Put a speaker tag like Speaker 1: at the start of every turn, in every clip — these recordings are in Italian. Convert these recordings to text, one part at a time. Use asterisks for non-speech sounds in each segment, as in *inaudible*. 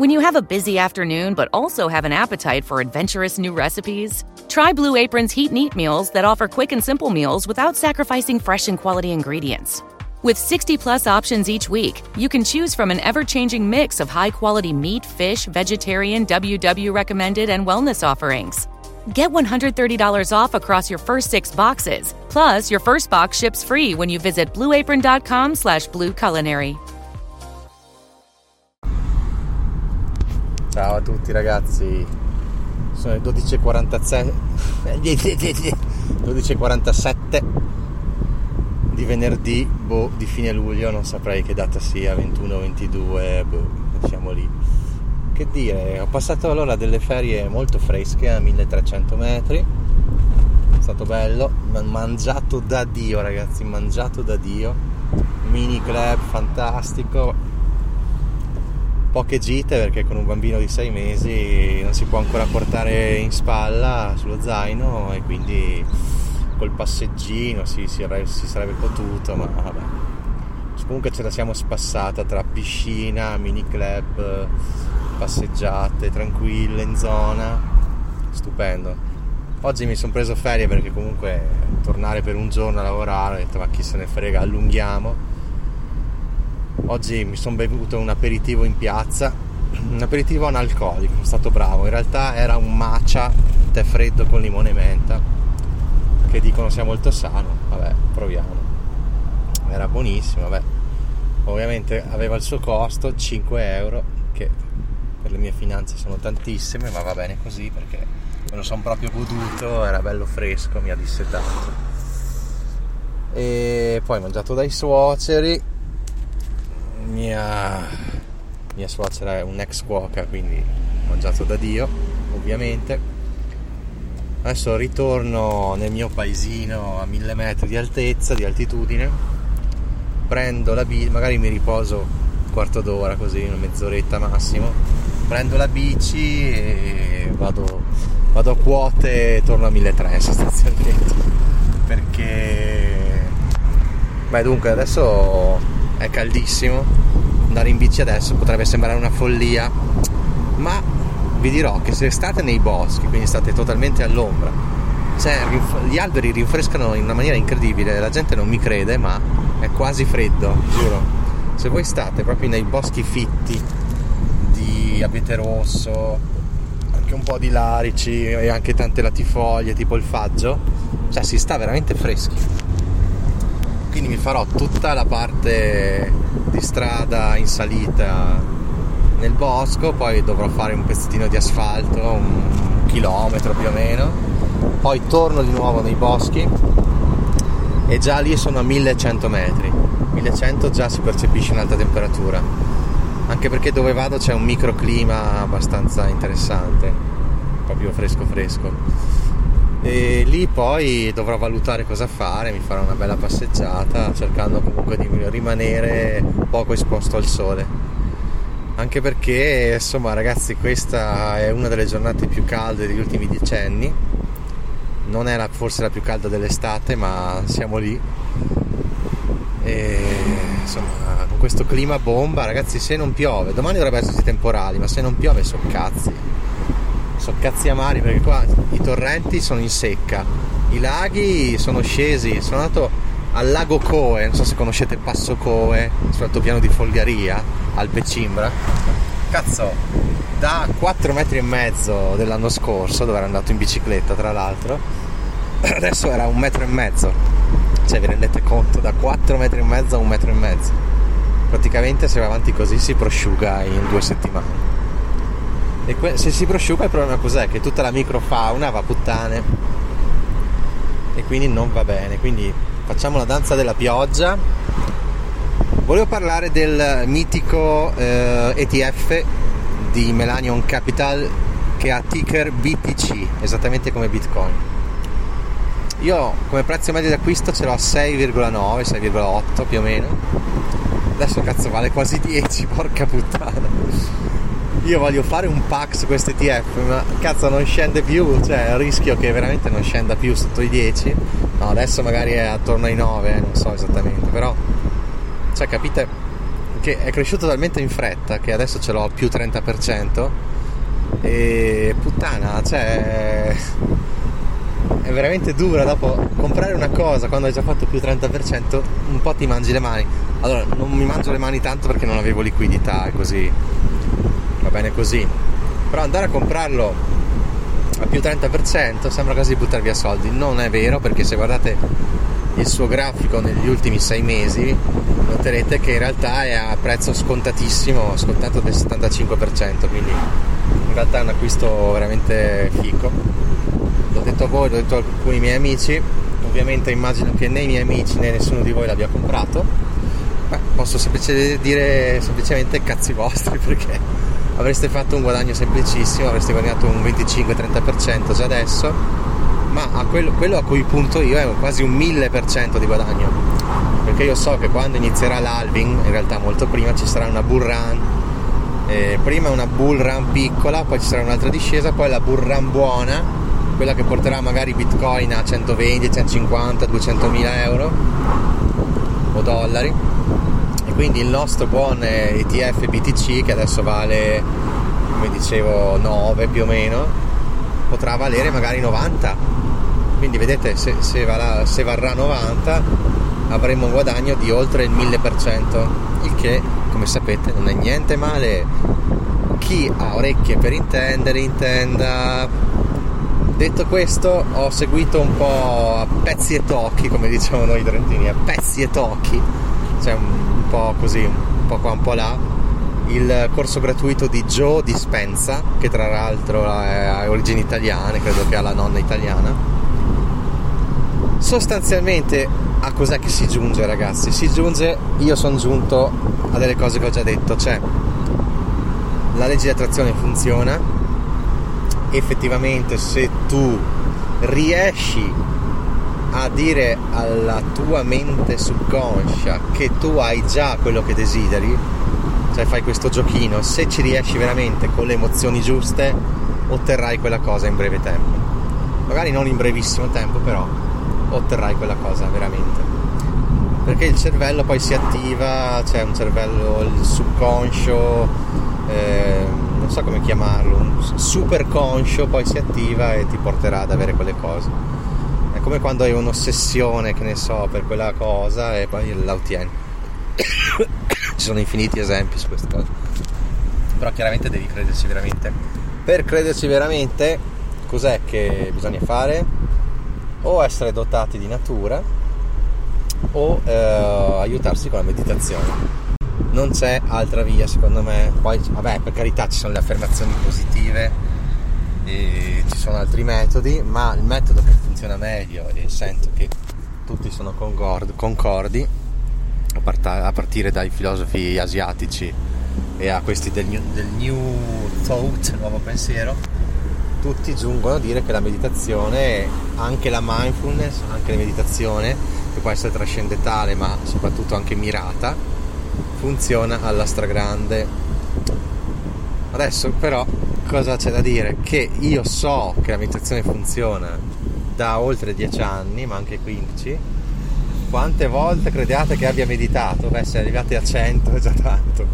Speaker 1: When you have a busy afternoon but also have an appetite for adventurous new recipes, try Blue Apron's Heat and Eat meals that offer quick and simple meals without sacrificing fresh and quality ingredients. With 60 plus options each week, you can choose from an ever changing mix of high quality meat, fish, vegetarian, WW recommended, and wellness offerings. Get $130 off across your first six boxes. Plus, your first box ships free when you visit blueapron.com slash blueculinary.
Speaker 2: Ciao a tutti ragazzi, sono le 12.47 12.47 di venerdì, boh, di fine luglio, non saprei che data sia, 21 22, boh, siamo lì. Che dire, ho passato allora delle ferie molto fresche a 1300 metri, è stato bello, mangiato da Dio ragazzi, mangiato da Dio, mini club fantastico, poche gite perché con un bambino di 6 mesi non si può ancora portare in spalla sullo zaino e quindi col passeggino si, si, si sarebbe potuto ma vabbè. Comunque ce la siamo spassata tra piscina, mini club, passeggiate tranquille in zona. Stupendo. Oggi mi sono preso ferie perché comunque tornare per un giorno a lavorare ho detto ma chi se ne frega allunghiamo Oggi mi sono bevuto un aperitivo in piazza, *clears throat* un aperitivo analcolico, sono stato bravo. In realtà era un matcha, tè freddo con limone e menta, che dicono sia molto sano. Vabbè, proviamo. Era buonissimo, vabbè. Ovviamente aveva il suo costo, 5 euro, che per le mie finanze sono tantissime, ma va bene così perché me lo sono proprio goduto, era bello fresco, mi ha dissetato. E poi mangiato dai suoceri, mia, mia suocera è un'ex cuoca, quindi mangiato da Dio, ovviamente. Adesso ritorno nel mio paesino a mille metri di altezza, di altitudine, prendo la bici, magari mi riposo un quarto d'ora così, una mezz'oretta massimo, prendo la bici e vado, vado a quote e torno a 1300 *laughs* sostanzialmente. Perché... Beh dunque adesso è caldissimo, andare in bici adesso potrebbe sembrare una follia, ma vi dirò che se state nei boschi, quindi state totalmente all'ombra, cioè gli alberi rinfrescano in una maniera incredibile, la gente non mi crede, ma è quasi freddo, giuro. Se voi state proprio nei boschi fitti di abete rosso, anche un po' di larici e anche tante latifoglie tipo il faggio, cioè si sta veramente freschi quindi mi farò tutta la parte di strada in salita nel bosco, poi dovrò fare un pezzettino di asfalto, un chilometro più o meno, poi torno di nuovo nei boschi e già lì sono a 1100 metri, 1100 già si percepisce un'alta temperatura, anche perché dove vado c'è un microclima abbastanza interessante, proprio fresco fresco e lì poi dovrò valutare cosa fare, mi farò una bella passeggiata cercando comunque di rimanere poco esposto al sole. Anche perché insomma ragazzi questa è una delle giornate più calde degli ultimi decenni, non è la, forse la più calda dell'estate ma siamo lì. E insomma con questo clima bomba ragazzi se non piove, domani dovrebbe esserci temporali ma se non piove so cazzi sono cazzi amari perché qua i torrenti sono in secca, i laghi sono scesi, sono andato al lago Coe, non so se conoscete Passo Coe, sul altopiano di Folgaria, al Pecimbra. Cazzo, da 4 metri e mezzo dell'anno scorso, dove ero andato in bicicletta tra l'altro, *clears throat* adesso era un metro e mezzo. Cioè vi rendete conto, da 4 metri e mezzo a un metro e mezzo. Praticamente se va avanti così si prosciuga in due settimane. E que- se si prosciuga il problema cos'è? Che tutta la microfauna va puttane e quindi non va bene. Quindi facciamo la danza della pioggia. Volevo parlare del mitico eh, ETF di Melanion Capital che ha ticker BTC, esattamente come Bitcoin. Io come prezzo medio d'acquisto ce l'ho a 6,9, 6,8 più o meno. Adesso cazzo vale quasi 10, *laughs* porca puttana io voglio fare un su questo ETF, ma cazzo non scende più, cioè rischio che veramente non scenda più sotto i 10. No, adesso magari è attorno ai 9, non so esattamente, però cioè capite che è cresciuto talmente in fretta che adesso ce l'ho più 30% e puttana, cioè è veramente dura. Dopo comprare una cosa quando hai già fatto più 30% un po' ti mangi le mani. Allora non mi mangio le mani tanto perché non avevo liquidità e così va bene così. Però andare a comprarlo a più 30% sembra quasi buttare via soldi. Non è vero perché se guardate il suo grafico negli ultimi sei mesi noterete che in realtà è a prezzo scontatissimo scontato del 75% quindi in realtà è un acquisto veramente fico. L'ho detto a voi, l'ho detto a alcuni miei amici. Ovviamente immagino che né i miei amici né nessuno di voi l'abbia comprato. Beh, posso semplicemente dire semplicemente cazzi vostri *laughs* perché avreste fatto un guadagno semplicissimo avreste guadagnato un 25-30% già adesso ma a quello, quello, a cui punto io è quasi un 1000% di guadagno. Perché io so che quando inizierà l'alving in realtà molto prima ci sarà una bull run. Eh, prima una bull run piccola poi ci sarà un'altra discesa poi la bull run buona quella che porterà magari bitcoin a 120, 150, 200 mila euro o dollari e quindi il nostro buon ETF BTC che adesso vale come dicevo 9 più o meno potrà valere magari 90 quindi vedete se, se, varrà, se varrà 90 avremo un guadagno di oltre il 1000% il che come sapete non è niente male. Chi ha orecchie per intendere intenda. Detto questo, ho seguito un po' a pezzi e tocchi, come diciamo noi trentini, a pezzi e tocchi, cioè un po' così, un po' qua, un po' là, il corso gratuito di Joe Dispensa, che tra l'altro ha origini italiane, credo che ha la nonna italiana. Sostanzialmente a cos'è che si giunge ragazzi? Si giunge, io sono giunto a delle cose che ho già detto, cioè la legge di attrazione funziona, effettivamente se tu riesci a dire alla tua mente subconscia che tu hai già quello che desideri, cioè fai questo giochino, se ci riesci veramente con le emozioni giuste, otterrai quella cosa in breve tempo. Magari non in brevissimo tempo, però otterrai quella cosa veramente. Perché il cervello poi si attiva, c'è cioè un cervello, il subconscio, eh, non so come chiamarlo, un super conscio poi si attiva e ti porterà ad avere quelle cose. È come quando hai un'ossessione, che ne so, per quella cosa e poi la ottieni. *coughs* Ci sono infiniti esempi su queste cose. Però chiaramente devi crederci veramente. Per crederci veramente, cos'è che bisogna fare? O essere dotati di natura o eh, aiutarsi con la meditazione non c'è altra via secondo me poi vabbè per carità ci sono le affermazioni positive e ci sono altri metodi ma il metodo che funziona meglio e sento che tutti sono concord- concordi a, partire dai filosofi asiatici e a questi del new, del new thought nuovo pensiero tutti giungono a dire che la meditazione anche la mindfulness anche la meditazione che può essere trascendentale ma soprattutto anche mirata funziona alla stragrande. Adesso però cosa c'è da dire? Che io so che la meditazione funziona da oltre 10 anni, ma anche 15. Quante volte crediate che abbia meditato? Beh, se arrivate a 100 è già tanto.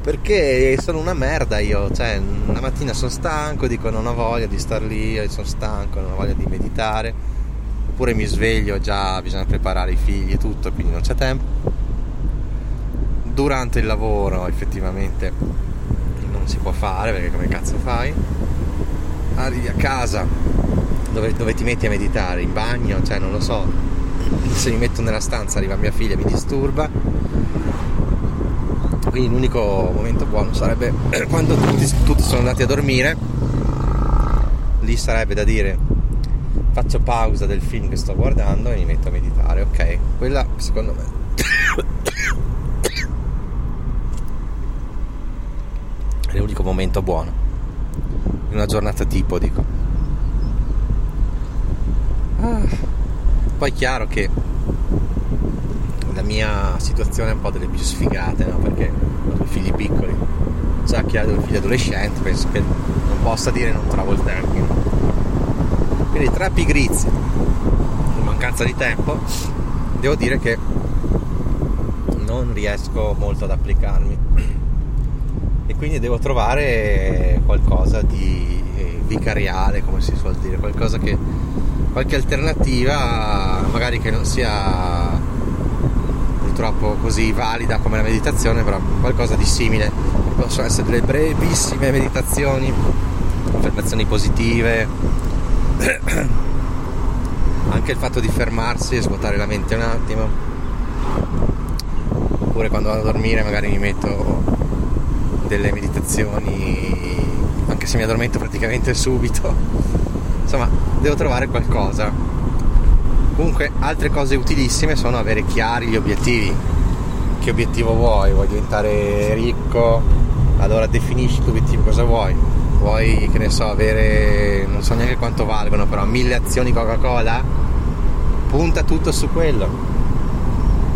Speaker 2: Perché sono una merda io, cioè una mattina sono stanco, dico non ho voglia di star lì, sono stanco, non ho voglia di meditare, oppure mi sveglio già bisogna preparare i figli e tutto, quindi non c'è tempo durante il lavoro effettivamente non si può fare perché come cazzo fai? Arrivi a casa dove, dove ti metti a meditare? In bagno? Cioè non lo so. Se mi metto nella stanza arriva mia figlia e mi disturba. Quindi l'unico momento buono sarebbe *clears throat* quando tutti, tutti sono andati a dormire. Lì sarebbe da dire faccio pausa del film che sto guardando e mi metto a meditare. Ok quella secondo me è l'unico momento buono in una giornata tipo dico ah. poi è chiaro che la mia situazione è un po' delle più sfigate no? perché ho due figli piccoli già chi ha due figli adolescenti penso che non possa dire non trovo il termine quindi tra pigrizia e mancanza di tempo devo dire che non riesco molto ad applicarmi e quindi devo trovare qualcosa di vicariale come si suol dire qualcosa che qualche alternativa magari che non sia purtroppo così valida come la meditazione però qualcosa di simile. Possono essere delle brevissime meditazioni affermazioni positive. *clears throat* Anche il fatto di fermarsi e svuotare la mente un attimo. Oppure quando vado a dormire magari mi metto delle meditazioni anche se mi addormento praticamente subito. Insomma devo trovare qualcosa. Comunque altre cose utilissime sono avere chiari gli obiettivi. Che obiettivo vuoi? Vuoi diventare ricco? Allora definisci l'obiettivo cosa vuoi? Vuoi che ne so avere non so neanche quanto valgono però mille azioni Coca-Cola? Punta tutto su quello.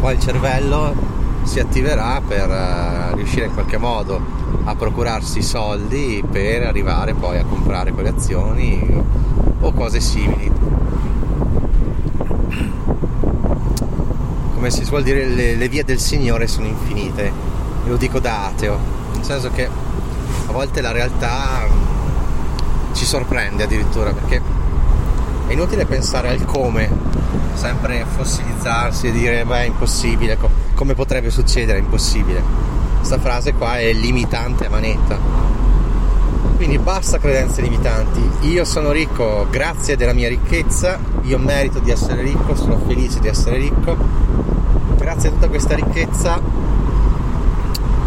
Speaker 2: Poi il cervello si attiverà per uh, riuscire in qualche modo a procurarsi soldi per arrivare poi a comprare quelle azioni o cose simili come si suol dire le, le vie del Signore sono infinite lo dico da ateo nel senso che a volte la realtà mm, ci sorprende addirittura perché è inutile pensare al come, sempre fossilizzarsi e dire beh è impossibile, come potrebbe succedere, è impossibile. Questa frase qua è limitante a manetta. Quindi basta credenze limitanti. Io sono ricco grazie della mia ricchezza, io merito di essere ricco, sono felice di essere ricco. Grazie a tutta questa ricchezza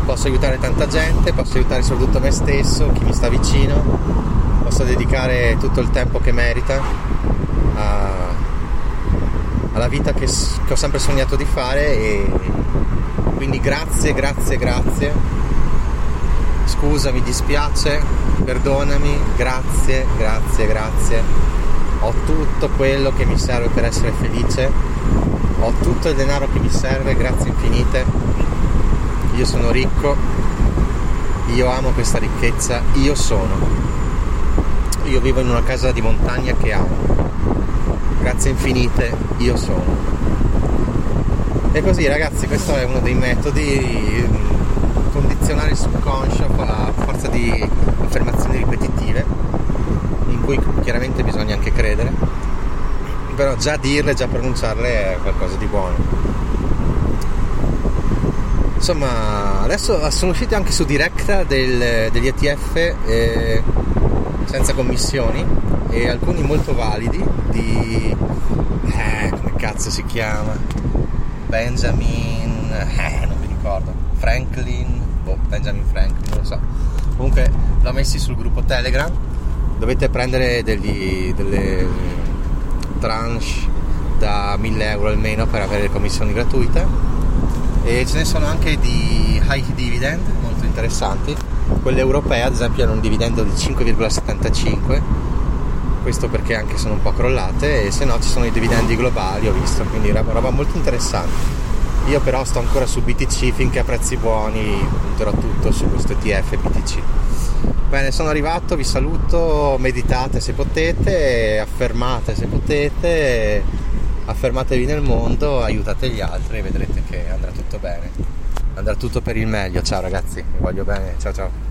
Speaker 2: posso aiutare tanta gente, posso aiutare soprattutto me stesso, chi mi sta vicino, posso dedicare tutto il tempo che merita a, alla vita che, che ho sempre sognato di fare e quindi grazie, grazie, grazie. Scusa, mi dispiace, perdonami, grazie, grazie, grazie. Ho tutto quello che mi serve per essere felice, ho tutto il denaro che mi serve, grazie infinite io sono ricco, io amo questa ricchezza, io sono. Io vivo in una casa di montagna che amo. Grazie infinite, io sono. E così ragazzi, questo è uno dei metodi mm, condizionare il subconscio a forza di affermazioni ripetitive, in cui chiaramente bisogna anche credere, però già dirle, già pronunciarle è qualcosa di buono. Insomma adesso sono usciti anche su Directa del, degli ETF eh, senza commissioni e alcuni molto validi di eh, come cazzo si chiama Benjamin eh, non mi ricordo Franklin boh, Benjamin Franklin non lo so. Comunque l'ho messi sul gruppo Telegram. Dovete prendere degli, delle tranche da 1000 euro almeno per avere le commissioni gratuite. E ce ne sono anche di high dividend molto interessanti. Quelle europee ad esempio hanno un dividendo di 5,75 questo perché anche sono un po' crollate e se no ci sono i dividendi globali ho visto quindi roba, roba molto interessante io però sto ancora su BTC finché a prezzi buoni punterò tutto su questo ETF BTC bene sono arrivato vi saluto meditate se potete affermate se potete affermatevi nel mondo, aiutate gli altri e vedrete che andrà tutto bene. Andrà tutto per il meglio. Ciao ragazzi, vi voglio bene. Ciao ciao.